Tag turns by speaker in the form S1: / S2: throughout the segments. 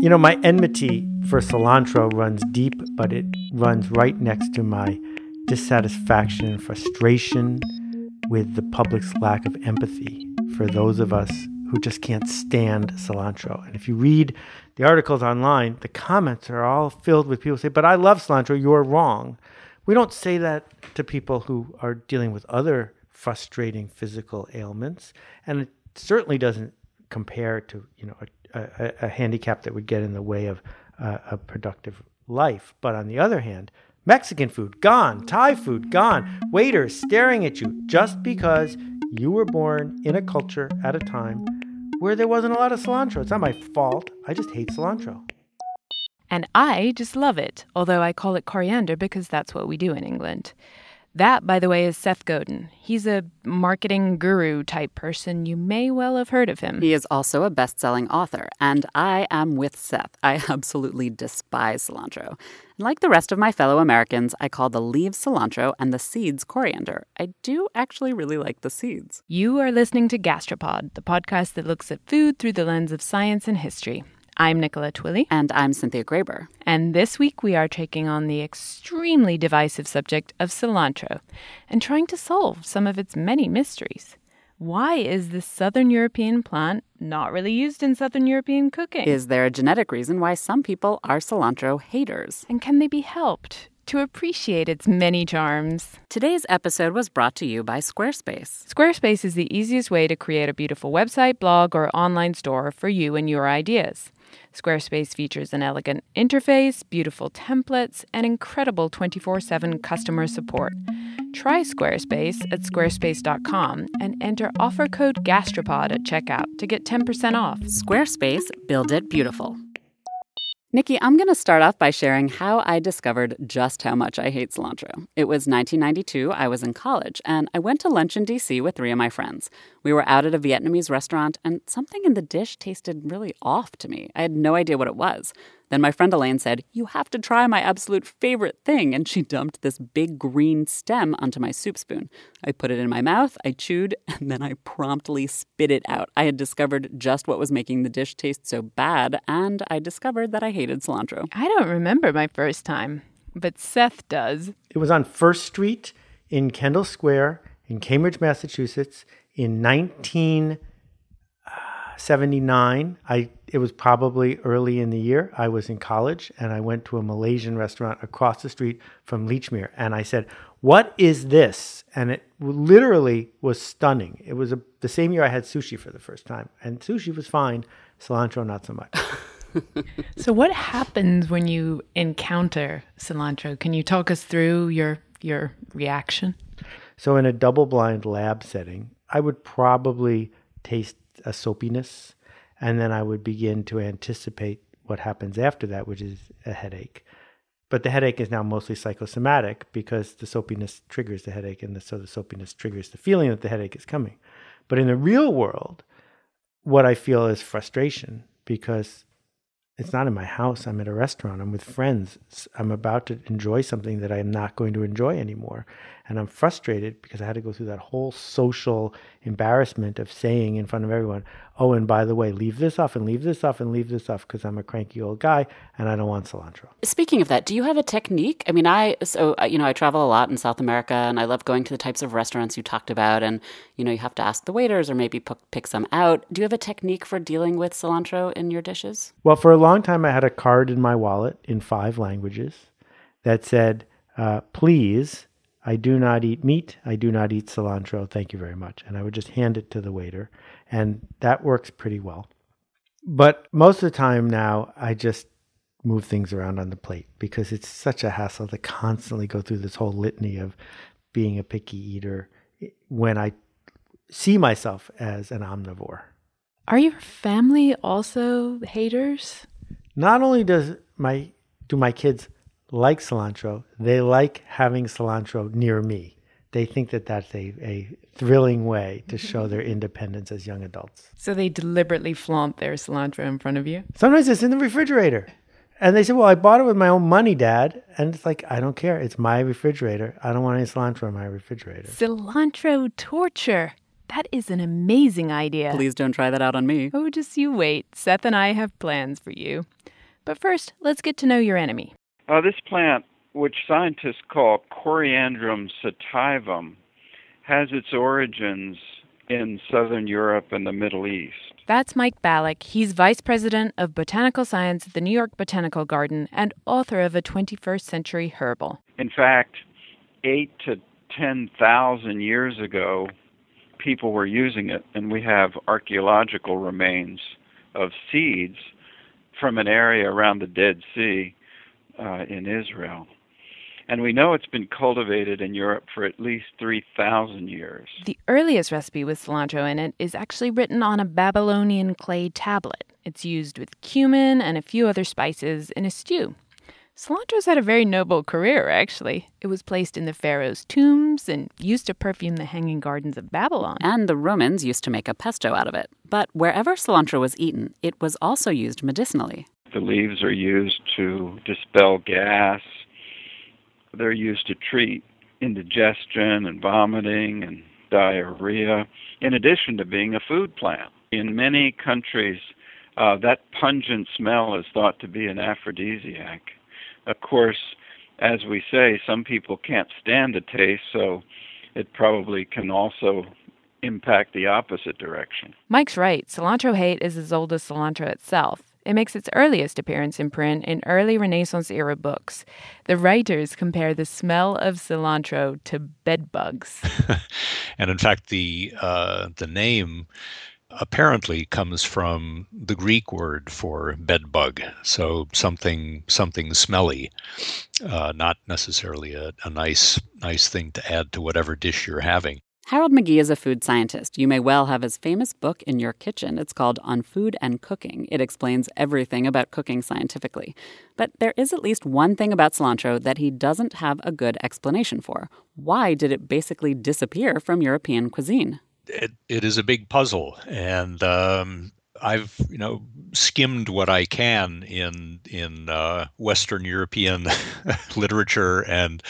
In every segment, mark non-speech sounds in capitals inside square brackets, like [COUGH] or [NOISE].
S1: You know, my enmity for cilantro runs deep, but it runs right next to my dissatisfaction and frustration with the public's lack of empathy for those of us who just can't stand cilantro. And if you read the articles online, the comments are all filled with people say, But I love cilantro, you're wrong. We don't say that to people who are dealing with other frustrating physical ailments. And it certainly doesn't compare to, you know, a a, a, handicap that would get in the way of uh, a productive life. But on the other hand, Mexican food gone, Thai food gone, waiters staring at you just because you were born in a culture at a time where there wasn't a lot of cilantro. It's not my fault. I just hate cilantro.
S2: And I just love it, although I call it coriander because that's what we do in England. That, by the way, is Seth Godin. He's a marketing guru type person. You may well have heard of him.
S3: He is also a best selling author, and I am with Seth. I [LAUGHS] absolutely despise cilantro. like the rest of my fellow Americans, I call the leaves cilantro and the seeds coriander. I do actually really like the seeds.
S2: You are listening to Gastropod, the podcast that looks at food through the lens of science and history. I'm Nicola Twilley.
S3: And I'm Cynthia Graber.
S2: And this week we are taking on the extremely divisive subject of cilantro and trying to solve some of its many mysteries. Why is this Southern European plant not really used in Southern European cooking?
S3: Is there a genetic reason why some people are cilantro haters?
S2: And can they be helped? to appreciate its many charms.
S3: Today's episode was brought to you by Squarespace.
S2: Squarespace is the easiest way to create a beautiful website, blog, or online store for you and your ideas. Squarespace features an elegant interface, beautiful templates, and incredible 24 7 customer support. Try Squarespace at squarespace.com and enter offer code GASTROPOD at checkout to get 10% off.
S3: Squarespace, build it beautiful. Nikki, I'm going to start off by sharing how I discovered just how much I hate cilantro. It was 1992, I was in college, and I went to lunch in DC with three of my friends. We were out at a Vietnamese restaurant, and something in the dish tasted really off to me. I had no idea what it was. Then my friend Elaine said, You have to try my absolute favorite thing. And she dumped this big green stem onto my soup spoon. I put it in my mouth, I chewed, [LAUGHS] and then I promptly spit it out. I had discovered just what was making the dish taste so bad, and I discovered that I hated cilantro.
S2: I don't remember my first time, but Seth does.
S1: It was on First Street in Kendall Square in Cambridge, Massachusetts in 19- 79 i it was probably early in the year i was in college and i went to a malaysian restaurant across the street from lechmere and i said what is this? And it literally was stunning. It was a, the same year i had sushi for the first time and sushi was fine cilantro not so much. [LAUGHS]
S2: So what happens when you encounter cilantro? Can you talk us through your your reaction?
S1: So in a double blind lab setting i would probably taste a soapiness, and then I would begin to anticipate what happens after that, which is a headache. But the headache is now mostly psychosomatic because the soapiness triggers the headache, and the, so the soapiness triggers the feeling that the headache is coming. But in the real world, what I feel is frustration because it's not in my house. I'm at a restaurant. I'm with friends. I'm about to enjoy something that I'm not going to enjoy anymore. And I'm frustrated because I had to go through that whole social embarrassment of saying in front of everyone, oh, and by the way, leave this off and leave this off and leave this off because I'm a cranky old guy and I don't want cilantro.
S3: Speaking of that, do you have a technique? I mean, I, so, uh, you know, I travel a lot in South America and I love going to the types of restaurants you talked about. And, you know, you have to ask the waiters or maybe pick some out. Do you have a technique for dealing with cilantro in your dishes?
S1: Well, for a long time, I had a card in my wallet in five languages that said, uh, please I do not eat meat. I do not eat cilantro. Thank you very much. And I would just hand it to the waiter. And that works pretty well. But most of the time now, I just move things around on the plate because it's such a hassle to constantly go through this whole litany of being a picky eater when I see myself as an omnivore.
S2: Are your family also haters?
S1: Not only does my do my kids like cilantro. They like having cilantro near me. They think that that's a, a thrilling way to show their [LAUGHS] independence as young adults.
S2: So they deliberately flaunt their cilantro in front of you?
S1: Sometimes it's in the refrigerator. And they say, Well, I bought it with my own money, Dad. And it's like, I don't care. It's my refrigerator. I don't want any cilantro in my refrigerator.
S2: Cilantro torture. That is an amazing idea.
S3: Please don't try that out on me.
S2: Oh, just you wait. Seth and I have plans for you. But first, let's get to know your enemy.
S4: Uh, this plant, which scientists call Coriandrum sativum, has its origins in southern Europe and the Middle East.
S2: That's Mike Balick. He's vice president of botanical science at the New York Botanical Garden and author of a 21st century herbal.
S4: In fact, eight to 10,000 years ago, people were using it, and we have archaeological remains of seeds from an area around the Dead Sea uh, in Israel. And we know it's been cultivated in Europe for at least 3,000 years.
S2: The earliest recipe with cilantro in it is actually written on a Babylonian clay tablet. It's used with cumin and a few other spices in a stew. Cilantro's had a very noble career, actually. It was placed in the pharaoh's tombs and used to perfume the hanging gardens of Babylon.
S3: And the Romans used to make a pesto out of it. But wherever cilantro was eaten, it was also used medicinally.
S4: The leaves are used to dispel gas, they're used to treat indigestion and vomiting and diarrhea, in addition to being a food plant. In many countries, uh, that pungent smell is thought to be an aphrodisiac. Of course, as we say, some people can't stand the taste, so it probably can also impact the opposite direction.
S2: Mike's right. Cilantro hate is as old as cilantro itself. It makes its earliest appearance in print in early Renaissance era books. The writers compare the smell of cilantro to bed bugs. [LAUGHS]
S5: and in fact, the uh, the name apparently comes from the Greek word for bedbug, so something something smelly, uh, not necessarily a, a nice nice thing to add to whatever dish you're having.
S3: Harold McGee is a food scientist. You may well have his famous book in your kitchen. It's called On Food and Cooking. It explains everything about cooking scientifically. But there is at least one thing about cilantro that he doesn't have a good explanation for. Why did it basically disappear from European cuisine?
S5: It, it is a big puzzle, and um, I've you know skimmed what I can in in uh, Western European [LAUGHS] literature and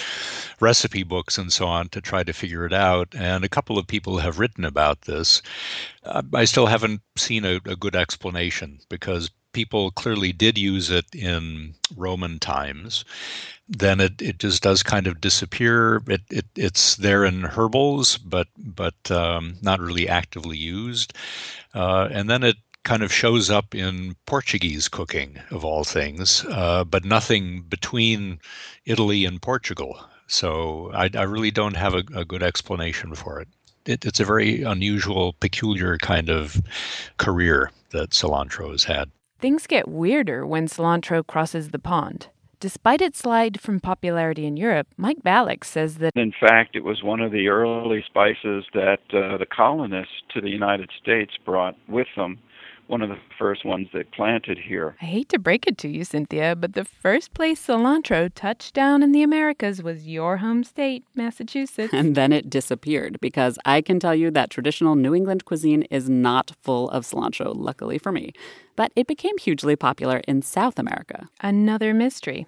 S5: recipe books and so on to try to figure it out. And a couple of people have written about this. Uh, I still haven't seen a, a good explanation because people clearly did use it in Roman times. Then it, it just does kind of disappear. It, it it's there in herbals, but but um, not really actively used. Uh, and then it kind of shows up in Portuguese cooking, of all things, uh, but nothing between Italy and Portugal. So I, I really don't have a, a good explanation for it. it. It's a very unusual, peculiar kind of career that cilantro has had.
S2: Things get weirder when cilantro crosses the pond. Despite its slide from popularity in Europe, Mike Balick says that.
S4: In fact, it was one of the early spices that uh, the colonists to the United States brought with them one of the first ones they planted here.
S2: I hate to break it to you, Cynthia, but the first place cilantro touched down in the Americas was your home state, Massachusetts.
S3: And then it disappeared because I can tell you that traditional New England cuisine is not full of cilantro, luckily for me. But it became hugely popular in South America.
S2: Another mystery.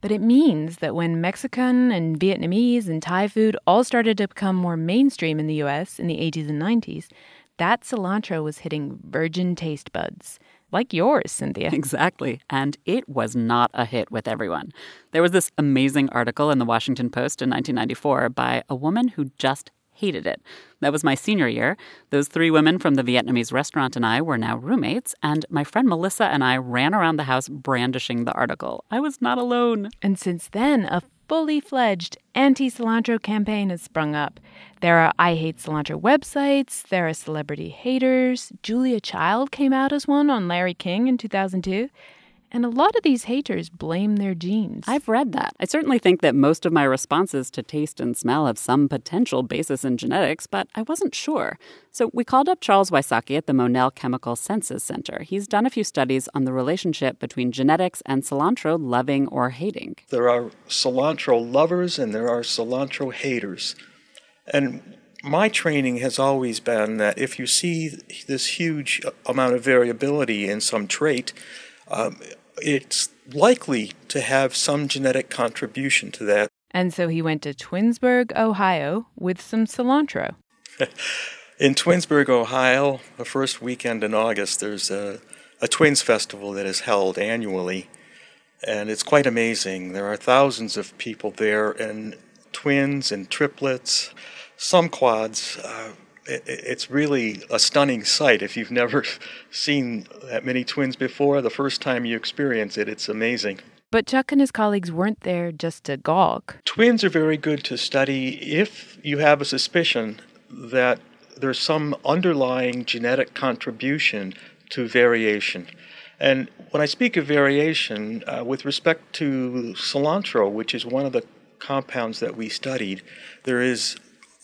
S2: But it means that when Mexican and Vietnamese and Thai food all started to become more mainstream in the US in the 80s and 90s, that cilantro was hitting virgin taste buds. Like yours, Cynthia. [LAUGHS]
S3: Exactly. And it was not a hit with everyone. There was this amazing article in the Washington Post in 1994 by a woman who just hated it. That was my senior year. Those three women from the Vietnamese restaurant and I were now roommates, and my friend Melissa and I ran around the house brandishing the article. I was not alone.
S2: And since then, a fully fledged anti cilantro campaign has sprung up. There are I Hate Cilantro websites, there are celebrity haters. Julia Child came out as one on Larry King in 2002. And a lot of these haters blame their genes.
S3: I've read that. I certainly think that most of my responses to taste and smell have some potential basis in genetics, but I wasn't sure. So we called up Charles Wysocki at the Monell Chemical Senses Center. He's done a few studies on the relationship between genetics and cilantro loving or hating.
S6: There are cilantro lovers and there are cilantro haters. And my training has always been that if you see this huge amount of variability in some trait, um, it's likely to have some genetic contribution to that.
S2: And so he went to Twinsburg, Ohio with some cilantro. [LAUGHS]
S6: in Twinsburg, Ohio, the first weekend in August, there's a, a Twins Festival that is held annually. and it's quite amazing. There are thousands of people there, and twins and triplets, some quads. Uh, it's really a stunning sight. If you've never [LAUGHS] seen that many twins before, the first time you experience it, it's amazing.
S2: But Chuck and his colleagues weren't there just to gawk.
S6: Twins are very good to study if you have a suspicion that there's some underlying genetic contribution to variation. And when I speak of variation, uh, with respect to cilantro, which is one of the compounds that we studied, there is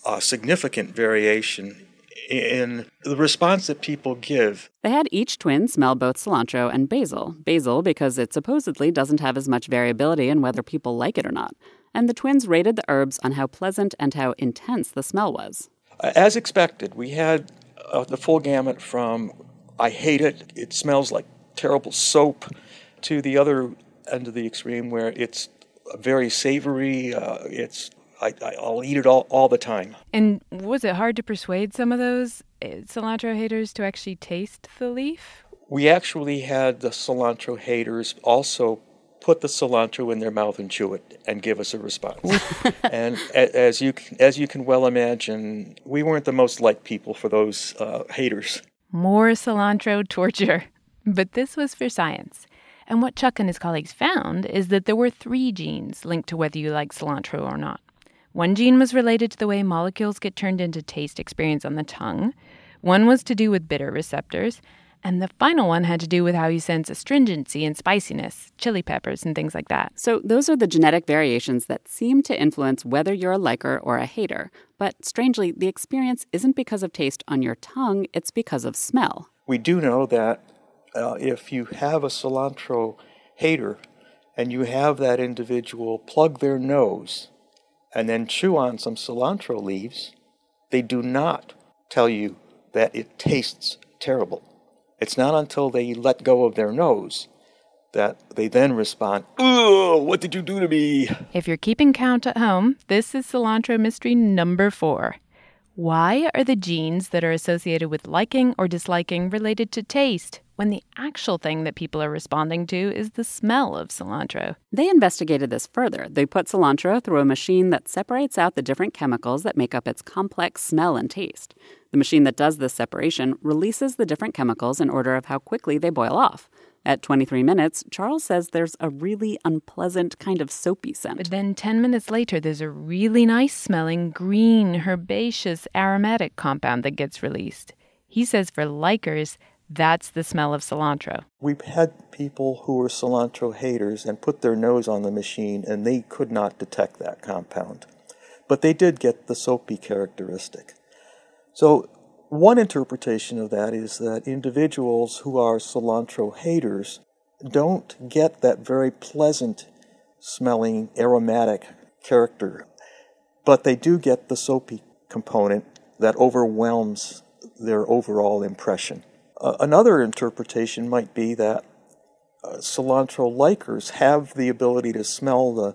S6: a significant variation in the response that people give.
S3: They had each twin smell both cilantro and basil. Basil because it supposedly doesn't have as much variability in whether people like it or not. And the twins rated the herbs on how pleasant and how intense the smell was.
S6: As expected, we had uh, the full gamut from I hate it, it smells like terrible soap, to the other end of the extreme where it's very savory, uh, it's I, will eat it all, all the time.
S2: And was it hard to persuade some of those eh, cilantro haters to actually taste the leaf?
S6: We actually had the cilantro haters also put the cilantro in their mouth and chew it and give us a response. [LAUGHS] and as you as you can well imagine, we weren't the most liked people for those uh, haters.
S2: More cilantro torture, but this was for science. And what Chuck and his colleagues found is that there were three genes linked to whether you like cilantro or not. One gene was related to the way molecules get turned into taste experience on the tongue. One was to do with bitter receptors, and the final one had to do with how you sense astringency and spiciness, chili peppers, and things like that.
S3: So, those are the genetic variations that seem to influence whether you're a liker or a hater. But strangely, the experience isn't because of taste on your tongue, it's because of smell.
S6: We do know that uh, if you have a cilantro hater and you have that individual plug their nose and then chew on some cilantro leaves, they do not tell you that it tastes terrible it's not until they let go of their nose that they then respond, Oh, what did you do to me?
S2: If you're keeping count at home, this is cilantro mystery number four. Why are the genes that are associated with liking or disliking related to taste when the actual thing that people are responding to is the smell of cilantro?
S3: They investigated this further. They put cilantro through a machine that separates out the different chemicals that make up its complex smell and taste. The machine that does this separation releases the different chemicals in order of how quickly they boil off. At 23 minutes, Charles says there's a really unpleasant kind of soapy scent.
S2: But then 10 minutes later, there's a really nice smelling green, herbaceous, aromatic compound that gets released. He says for likers, that's the smell of cilantro.
S6: We've had people who were cilantro haters and put their nose on the machine and they could not detect that compound. But they did get the soapy characteristic. So one interpretation of that is that individuals who are cilantro haters don't get that very pleasant smelling aromatic character, but they do get the soapy component that overwhelms their overall impression. Uh, another interpretation might be that uh, cilantro likers have the ability to smell the,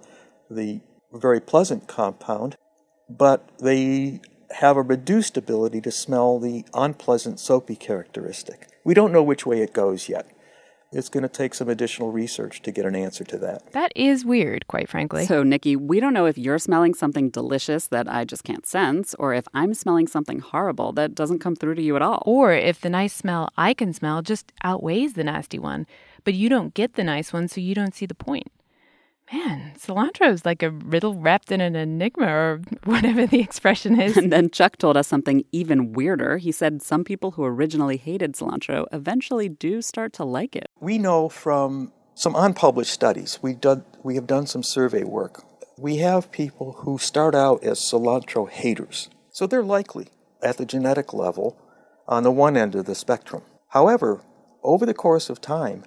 S6: the very pleasant compound, but they have a reduced ability to smell the unpleasant soapy characteristic. We don't know which way it goes yet. It's going to take some additional research to get an answer to that.
S2: That is weird, quite frankly.
S3: So, Nikki, we don't know if you're smelling something delicious that I just can't sense, or if I'm smelling something horrible that doesn't come through to you at all.
S2: Or if the nice smell I can smell just outweighs the nasty one, but you don't get the nice one, so you don't see the point. Man, cilantro is like a riddle wrapped in an enigma or whatever the expression is. [LAUGHS]
S3: And then Chuck told us something even weirder. He said some people who originally hated cilantro eventually do start to like it.
S6: We know from some unpublished studies, we've done, we have done some survey work. We have people who start out as cilantro haters. So they're likely, at the genetic level, on the one end of the spectrum. However, over the course of time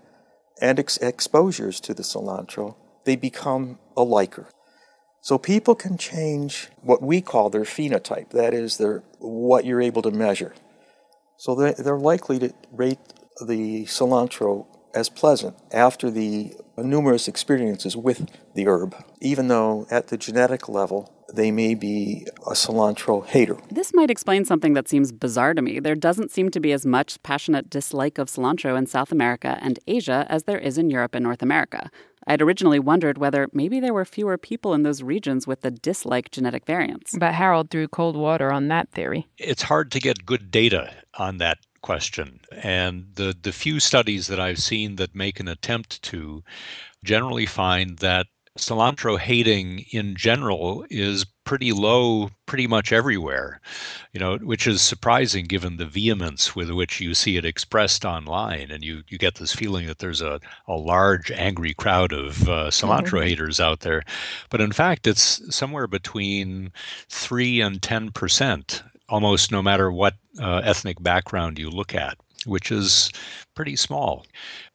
S6: and ex- exposures to the cilantro, they become a liker. So people can change what we call their phenotype, that is, their, what you're able to measure. So they, they're likely to rate the cilantro as pleasant after the numerous experiences with the herb, even though at the genetic level they may be a cilantro hater.
S3: This might explain something that seems bizarre to me. There doesn't seem to be as much passionate dislike of cilantro in South America and Asia as there is in Europe and North America. I'd originally wondered whether maybe there were fewer people in those regions with the dislike genetic variants.
S2: But Harold threw cold water on that theory.
S5: It's hard to get good data on that question. And the, the few studies that I've seen that make an attempt to generally find that cilantro hating in general is pretty low pretty much everywhere you know which is surprising given the vehemence with which you see it expressed online and you you get this feeling that there's a, a large angry crowd of uh, cilantro mm-hmm. haters out there but in fact it's somewhere between 3 and 10 percent almost no matter what uh, ethnic background you look at which is pretty small.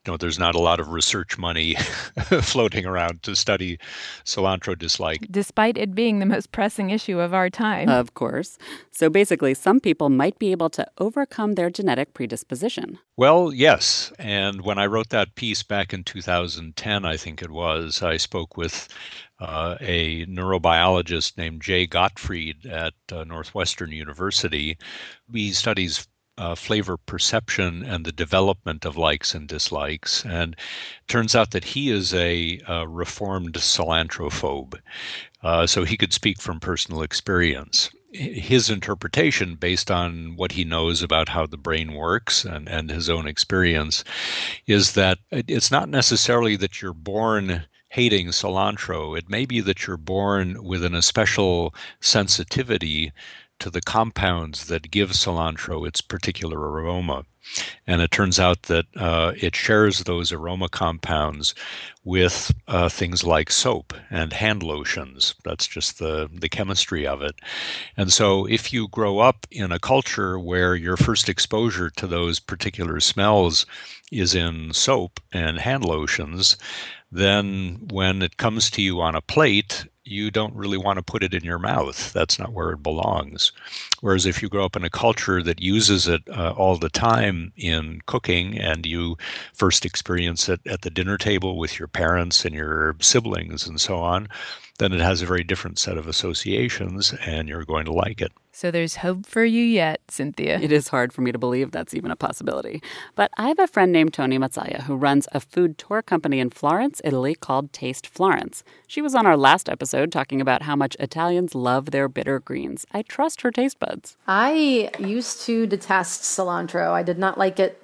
S5: You know, there's not a lot of research money [LAUGHS] floating around to study cilantro dislike.
S2: Despite it being the most pressing issue of our time.
S3: Of course. So basically, some people might be able to overcome their genetic predisposition.
S5: Well, yes. And when I wrote that piece back in 2010, I think it was, I spoke with uh, a neurobiologist named Jay Gottfried at uh, Northwestern University. He studies uh, flavor perception and the development of likes and dislikes. And turns out that he is a, a reformed cilantrophobe. Uh, so he could speak from personal experience. His interpretation, based on what he knows about how the brain works and, and his own experience, is that it's not necessarily that you're born hating cilantro. It may be that you're born with an especial sensitivity to the compounds that give cilantro its particular aroma. And it turns out that uh, it shares those aroma compounds with uh, things like soap and hand lotions. That's just the, the chemistry of it. And so, if you grow up in a culture where your first exposure to those particular smells is in soap and hand lotions, then when it comes to you on a plate, you don't really want to put it in your mouth. That's not where it belongs. Whereas if you grow up in a culture that uses it uh, all the time in cooking and you first experience it at the dinner table with your parents and your siblings and so on, then it has a very different set of associations and you're going to like it.
S2: So there's hope for you yet, Cynthia.
S3: It is hard for me to believe that's even a possibility. But I have a friend named Toni Mazzaglia who runs a food tour company in Florence, Italy called Taste Florence. She was on our last episode talking about how much Italians love their bitter greens. I trust her taste buds.
S7: I used to detest cilantro. I did not like it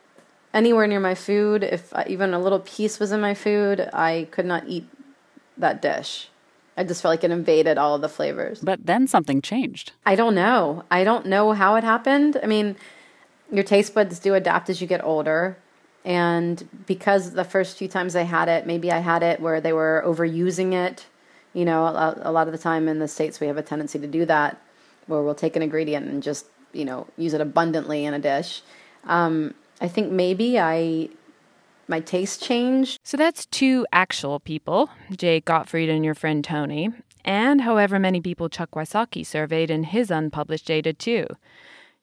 S7: anywhere near my food. If even a little piece was in my food, I could not eat that dish. I just felt like it invaded all of the flavors.
S3: But then something changed.
S7: I don't know. I don't know how it happened. I mean, your taste buds do adapt as you get older. And because the first few times I had it, maybe I had it where they were overusing it. You know, a, a lot of the time in the States, we have a tendency to do that where we'll take an ingredient and just, you know, use it abundantly in a dish. Um, I think maybe I my taste changed.
S2: So that's two actual people, Jake Gottfried and your friend Toni, and however many people Chuck Wysocki surveyed in his unpublished data, too.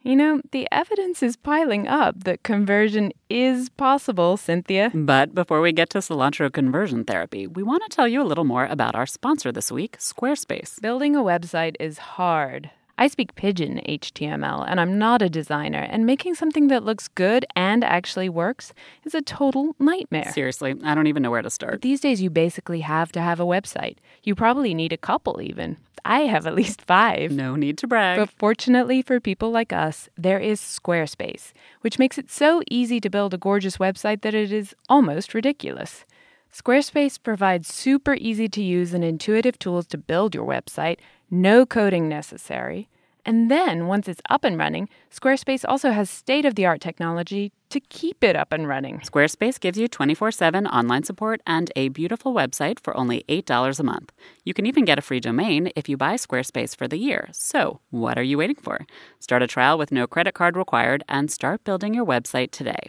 S2: You know, the evidence is piling up that conversion is possible, Cynthia.
S3: But before we get to cilantro conversion therapy, we want to tell you a little more about our sponsor this week, Squarespace.
S2: Building a website is hard. I speak Pidgin HTML and I'm not a designer, and making something that looks good and actually works is a total nightmare.
S3: Seriously, I don't even know where to start.
S2: But these days, you basically have to have a website. You probably need a couple, even. I have at least five.
S3: No need to brag.
S2: But fortunately for people like us, there is Squarespace, which makes it so easy to build a gorgeous website that it is almost ridiculous. Squarespace provides super easy to use and intuitive tools to build your website no coding necessary. And then, once it's up and running, Squarespace also has state of the art technology to keep it up and running.
S3: Squarespace gives you 24 7 online support and a beautiful website for only $8 a month. You can even get a free domain if you buy Squarespace for the year. So, what are you waiting for? Start a trial with no credit card required and start building your website today.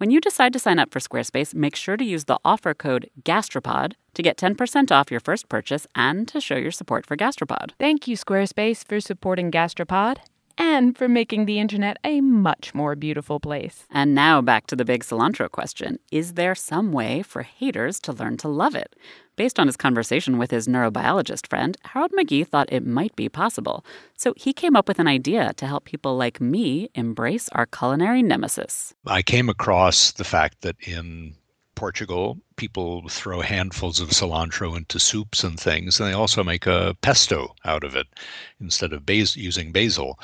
S3: When you decide to sign up for Squarespace, make sure to use the offer code GASTROPOD to get 10% off your first purchase and to show your support for Gastropod.
S2: Thank you, Squarespace, for supporting Gastropod and for making the internet a much more beautiful place.
S3: And now back to the big cilantro question Is there some way for haters to learn to love it? Based on his conversation with his neurobiologist friend, Harold McGee thought it might be possible. So he came up with an idea to help people like me embrace our culinary nemesis.
S5: I came across the fact that in Portugal, people throw handfuls of cilantro into soups and things, and they also make a pesto out of it instead of bas- using basil.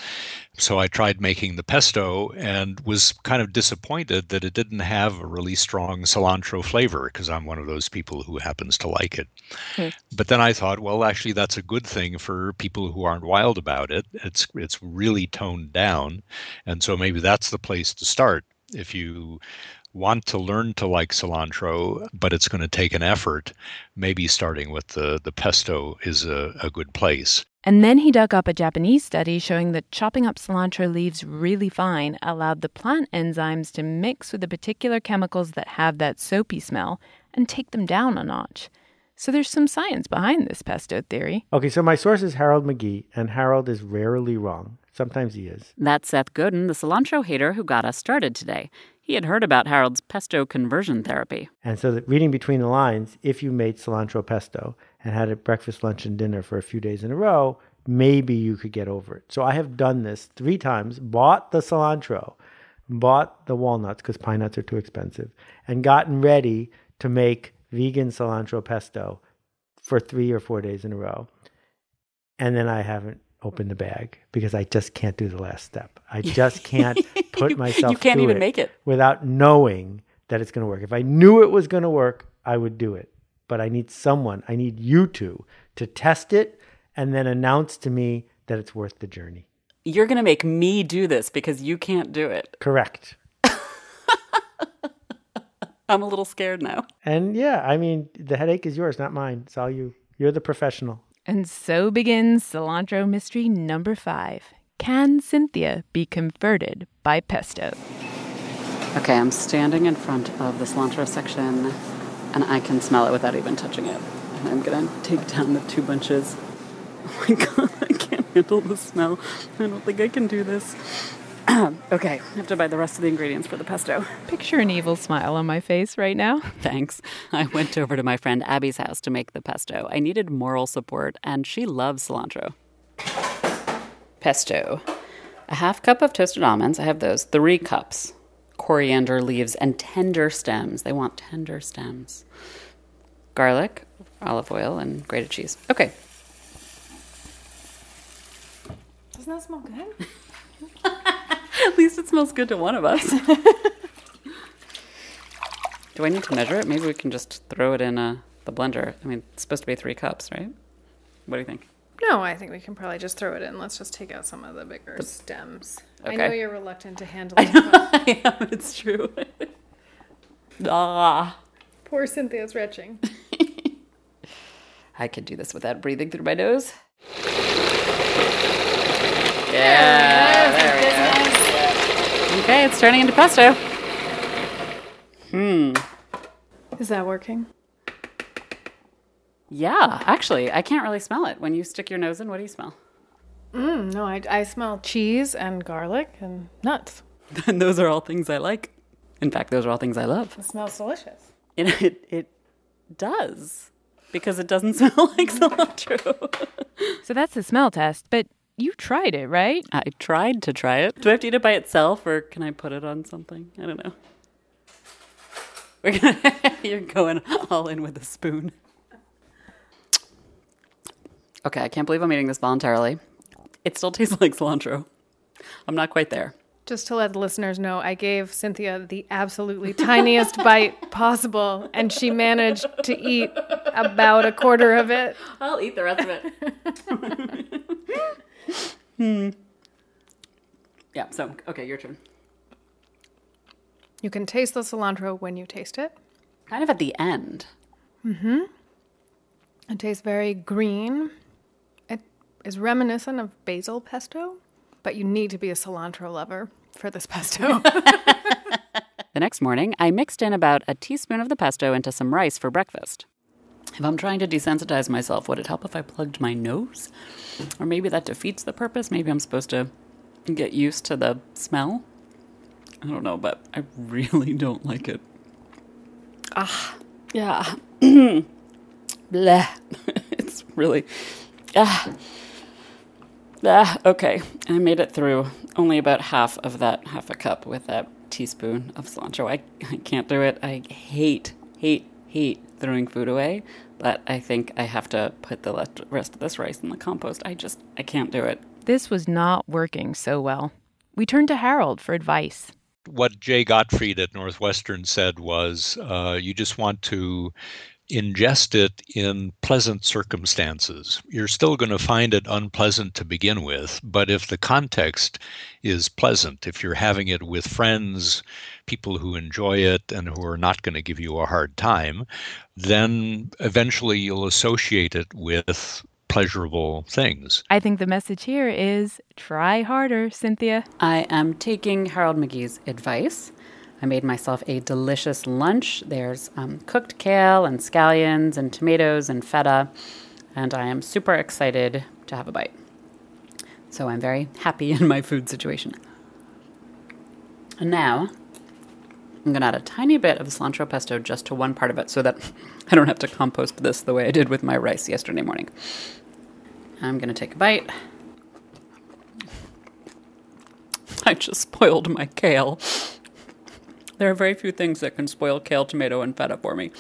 S5: So I tried making the pesto and was kind of disappointed that it didn't have a really strong cilantro flavor because I'm one of those people who happens to like it. Hmm. But then I thought, well, actually, that's a good thing for people who aren't wild about it. It's it's really toned down, and so maybe that's the place to start if you want to learn to like cilantro, but it's going to take an effort, maybe starting with the, the pesto is a, a good place.
S2: And then he dug up a Japanese study showing that chopping up cilantro leaves really fine allowed the plant enzymes to mix with the particular chemicals that have that soapy smell and take them down a notch. So there's some science behind this pesto theory.
S1: Okay, so my source is Harold McGee, and Harold is rarely wrong. Sometimes he is.
S3: That's Seth Godin, the cilantro hater who got us started today. He had heard about Harold's pesto conversion therapy.
S1: And so, that reading between the lines, if you made cilantro pesto and had it breakfast, lunch, and dinner for a few days in a row, maybe you could get over it. So, I have done this three times, bought the cilantro, bought the walnuts because pine nuts are too expensive, and gotten ready to make vegan cilantro pesto for three or four days in a row. And then I haven't open the bag because I just can't do the last step. I [LAUGHS] just can't put myself.
S3: You can't even it make it
S1: without knowing that it's going to work. If I knew it was going to work, I would do it. But I need someone. I need you two to test it and then announce to me that it's worth the journey.
S3: You're going to make me do this because you can't do it.
S1: Correct. [LAUGHS]
S3: I'm a little scared now.
S1: And yeah, I mean, the headache is yours, not mine. It's all you. You're the professional.
S2: And so begins cilantro mystery number five. Can Cynthia be converted by pesto?
S3: Okay, I'm standing in front of the cilantro section and I can smell it without even touching it. And I'm gonna take down the two bunches. [LAUGHS] Oh my god, I can't handle the smell. I don't think I can do this. [CLEARS THROAT] okay, I have to buy the rest of the ingredients for the pesto.
S2: Picture an evil smile on my face right now. [LAUGHS]
S3: Thanks. I went over to my friend Abby's house to make the pesto. I needed moral support, and she loves cilantro. Pesto. A half cup of toasted almonds. I have those. Three cups. Coriander leaves and tender stems. They want tender stems. Garlic, olive oil, and grated cheese. Okay.
S8: Doesn't that smell good? [LAUGHS] [LAUGHS]
S3: At least it smells good to one of us. [LAUGHS] Do I need to measure it? Maybe we can just throw it in uh, the blender. I mean, it's supposed to be three cups, right? What do you think?
S8: No, I think we can probably just throw it in. Let's just take out some of the bigger the, stems. Okay. I know you're reluctant to handle [LAUGHS] it.
S3: I am, it's true. ah.
S8: Poor Cynthia's retching.
S3: I could do this without breathing through my nose.
S8: Yeah, there, there we go.
S3: Okay, it's turning into pesto. Hmm.
S8: Is that working?
S3: Yeah, actually, I can't really smell it. When you stick your nose in, what do you smell?
S8: Mm, no, I, I smell cheese and garlic and nuts.
S3: and [LAUGHS] those are all things I like. In fact, those are all things I love.
S8: It smells delicious.
S3: It, [LAUGHS] it, it does, because it doesn't [LAUGHS] smell like cilantro.
S2: so that's the smell test, but you tried it, right?
S3: I tried to try it. Do I have to eat it by itself or can I put it on something? I don't know. We're gonna, [LAUGHS] you're going all in with a spoon. Okay, I can't believe I'm eating this voluntarily. It still tastes [LAUGHS] like cilantro. I'm not quite there.
S8: Just to let the listeners know, I gave Cynthia the absolutely tiniest [LAUGHS] bite possible, and she managed to eat about a quarter of it.
S3: I'll eat the rest of it. Hmm. Yeah, so, okay, your turn.
S8: You can taste the cilantro when you taste it.
S3: Kind of at the end.
S8: Mm hmm. It tastes very green. It is reminiscent of basil pesto, but you need to be a cilantro lover for this pesto. [LAUGHS] [LAUGHS]
S3: the next morning, I mixed in about a teaspoon of the pesto into some rice for breakfast. If I'm trying to desensitize myself, would it help if I plugged my nose? Or maybe that defeats the purpose. Maybe I'm supposed to get used to the smell. I don't know, but I [LAUGHS] really don't like it. Ah, yeah. [CLEARS THROAT] Blah. [LAUGHS] it's really. Ah. Ah, okay. I made it through only about half of that half a cup with that teaspoon of cilantro. I, I can't do it. I hate hate, hate throwing food away, but I think I have to put the rest of this rice in the compost. I just, I can't do it.
S2: This was not working so well. We turned to Harold for advice.
S5: What Jay Gottfried at Northwestern said was uh, you just want to ingest it in pleasant circumstances. You're still going to find it unpleasant to begin with, but if the context is pleasant, if you're having it with friends, people who enjoy it and who are not going to give you a hard time, then eventually you'll associate it with pleasurable things.
S2: I think the message here is try harder, Cynthia.
S3: I am taking Harold McGee's advice. I made myself a delicious lunch. There's um, cooked kale and scallions and tomatoes and feta, and I am super excited to have a bite. So I'm very happy [LAUGHS] in my food situation. And now I'm going to add a tiny bit of cilantro pesto just to one part of it so that [LAUGHS] I don't have to compost this the way I did with my rice yesterday morning. I'm going to take a bite. [LAUGHS] I just spoiled my kale. There are very few things that can spoil kale, tomato, and feta for me.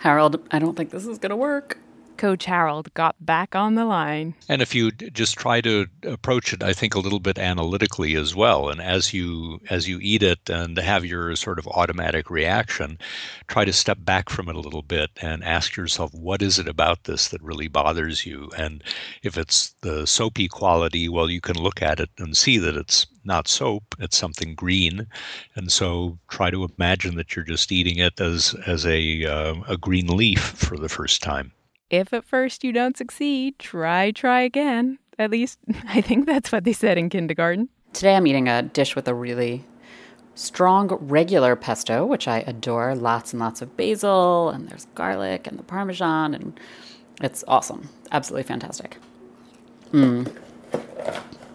S3: Harold, I don't think this is going to work.
S2: Coach Harold got back on the line.
S5: And if you just try to approach it, I think a little bit analytically as well, and as you as you eat it and have your sort of automatic reaction, try to step back from it a little bit and ask yourself, what is it about this that really bothers you? And if it's the soapy quality, well, you can look at it and see that it's not soap; it's something green, and so try to imagine that you're just eating it as as a uh, a green leaf for the first time.
S2: If at first you don't succeed, try, try again. At least, [LAUGHS] I think that's what they said in kindergarten.
S3: Today I'm eating a dish with a really strong regular pesto, which I adore. Lots and lots of basil, and there's garlic and the parmesan, and it's awesome. Absolutely fantastic. Mmm.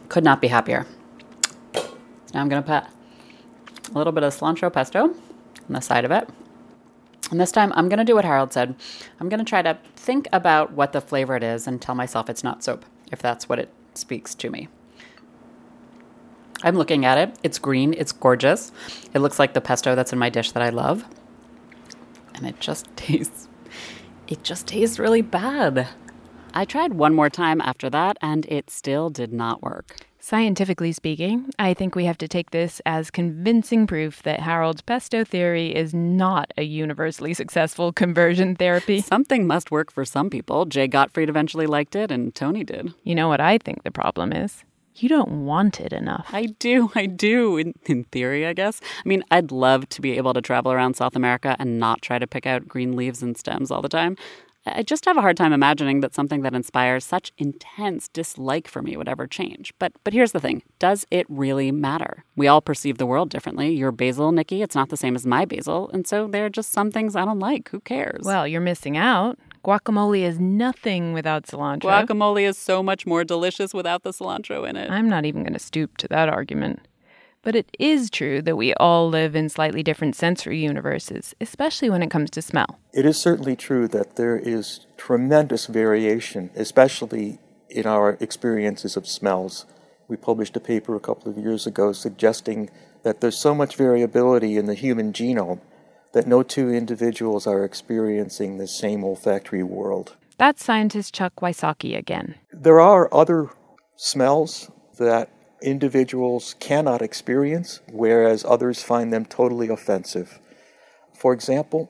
S3: Could not be happier. Now I'm going to put a little bit of cilantro pesto on the side of it. And this time I'm going to do what Harold said. I'm going to try to think about what the flavor it is and tell myself it's not soap, if that's what it speaks to me. I'm looking at it. It's green, it's gorgeous. It looks like the pesto that's in my dish that I love. And it just [LAUGHS] tastes it just tastes really bad. I tried one more time after that and it still did not work.
S2: Scientifically speaking, I think we have to take this as convincing proof that Harold's pesto theory is not a universally successful conversion therapy.
S3: Something must work for some people. Jay Gottfried eventually liked it, and Toni did.
S2: You know what I think the problem is? You don't want it enough.
S3: I do, I do, in, in theory, I guess. I mean, I'd love to be able to travel around South America and not try to pick out green leaves and stems all the time. I just have a hard time imagining that something that inspires such intense dislike for me would ever change. But but here's the thing: does it really matter? We all perceive the world differently. Your basil, Nikki, it's not the same as my basil, and so there are just some things I don't like. Who cares?
S2: Well, you're missing out. Guacamole is nothing without cilantro.
S3: Guacamole is so much more delicious without the cilantro in it.
S2: I'm not even going to stoop to that argument. But it is true that we all live in slightly different sensory universes, especially when it comes to smell.
S6: It is certainly true that there is tremendous variation, especially in our experiences of smells. We published a paper a couple of years ago suggesting that there's so much variability in the human genome that no two individuals are experiencing the same olfactory world.
S2: That's scientist Chuck Wysocki again.
S6: There are other smells that individuals cannot experience, whereas others find them totally offensive. For example,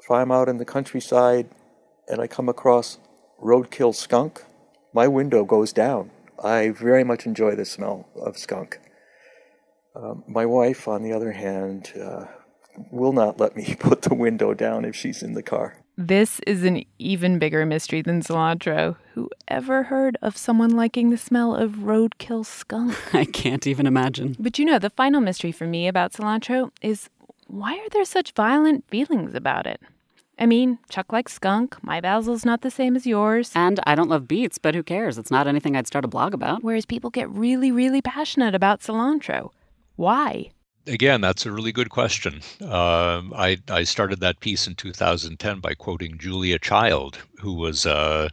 S6: if I'm out in the countryside and I come across roadkill skunk, my window goes down. I very much enjoy the smell of skunk. Uh, my wife, on the other hand, uh, will not let me [LAUGHS] put the window down if she's in the car.
S2: This is an even bigger mystery than cilantro. Who ever heard of someone liking the smell of roadkill skunk? [LAUGHS]
S3: I can't even imagine.
S2: But you know, the final mystery for me about cilantro is why are there such violent feelings about it? I mean, Chuck likes skunk. My basil's not the same as yours.
S3: And I don't love beets, but who cares? It's not anything I'd start a blog about.
S2: Whereas people get really, really passionate about cilantro. Why?
S5: Again, that's a really good question. Uh, I, I started that piece in 2010 by quoting Julia Child, who was a,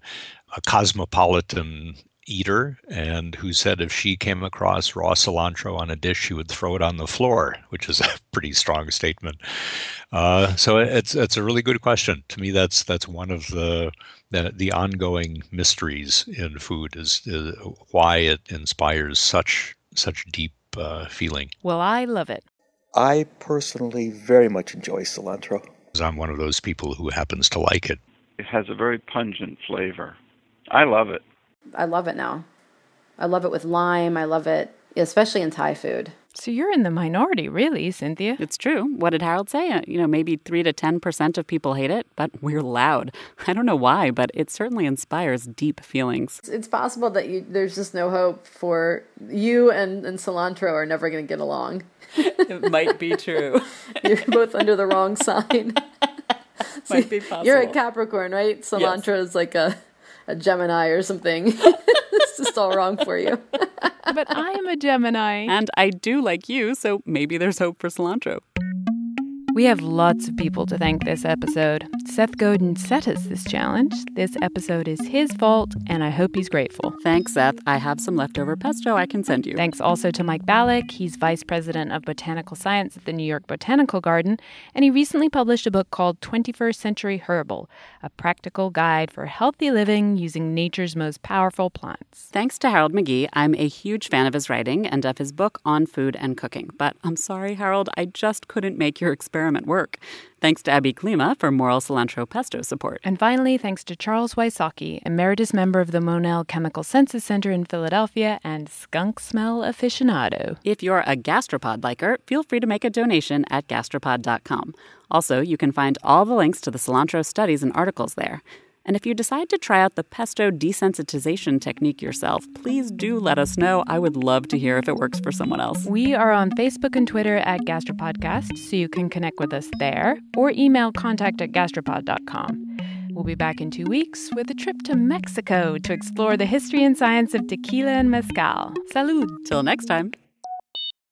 S5: a cosmopolitan eater and who said if she came across raw cilantro on a dish, she would throw it on the floor, which is [LAUGHS] a pretty strong statement. Uh, so it's it's a really good question. To me, that's that's one of the the, the ongoing mysteries in food is, is why it inspires such such deep uh, feeling.
S2: Well, I love it.
S6: I personally very much enjoy cilantro.
S5: I'm one of those people who happens to like it.
S4: It has a very pungent flavor. I love it.
S7: I love it now. I love it with lime. I love it, especially in Thai food.
S2: So you're in the minority, really, Cynthia.
S3: It's true. What did Harold say? Uh, you know, maybe 3 to 10% of people hate it, but we're loud. [LAUGHS] I don't know why, but it certainly inspires deep feelings.
S7: It's possible that you, there's just no hope for you and, and cilantro are never going to get along. [LAUGHS]
S3: it might be true. [LAUGHS]
S7: You're both under the wrong sign.
S3: might be possible.
S7: You're a Capricorn, right? Cilantro yes. is like a, a Gemini or something. [LAUGHS] it's just all wrong for you.
S2: but I am a Gemini.
S3: And I do like you, so maybe there's hope for cilantro.
S2: We have lots of people to thank this episode. Seth Godin set us this challenge. This episode is his fault, and I hope he's grateful.
S3: Thanks, Seth. I have some leftover pesto I can send you.
S2: Thanks also to Mike Balick. He's vice president of botanical science at the New York Botanical Garden, and he recently published a book called 21st Century Herbal, a practical guide for healthy living using nature's most powerful plants.
S3: Thanks to Harold McGee. I'm a huge fan of his writing and of his book on food and cooking. But I'm sorry, Harold, I just couldn't make your experiment experiment work. Thanks to Abby Klima for moral cilantro pesto support.
S2: And finally, thanks to Charles Wysocki, emeritus member of the Monell Chemical Senses Center in Philadelphia and skunk smell aficionado.
S3: If you're a gastropod liker, feel free to make a donation at gastropod.com. Also, you can find all the links to the cilantro studies and articles there. And if you decide to try out the pesto desensitization technique yourself, please do let us know. I would love to hear if it works for someone else.
S2: We are on Facebook and Twitter at Gastropodcast, so you can connect with us there or email contact at gastropod.com. We'll be back in two weeks with a trip to Mexico to explore the history and science of tequila and mezcal. Salud!
S3: Till next time.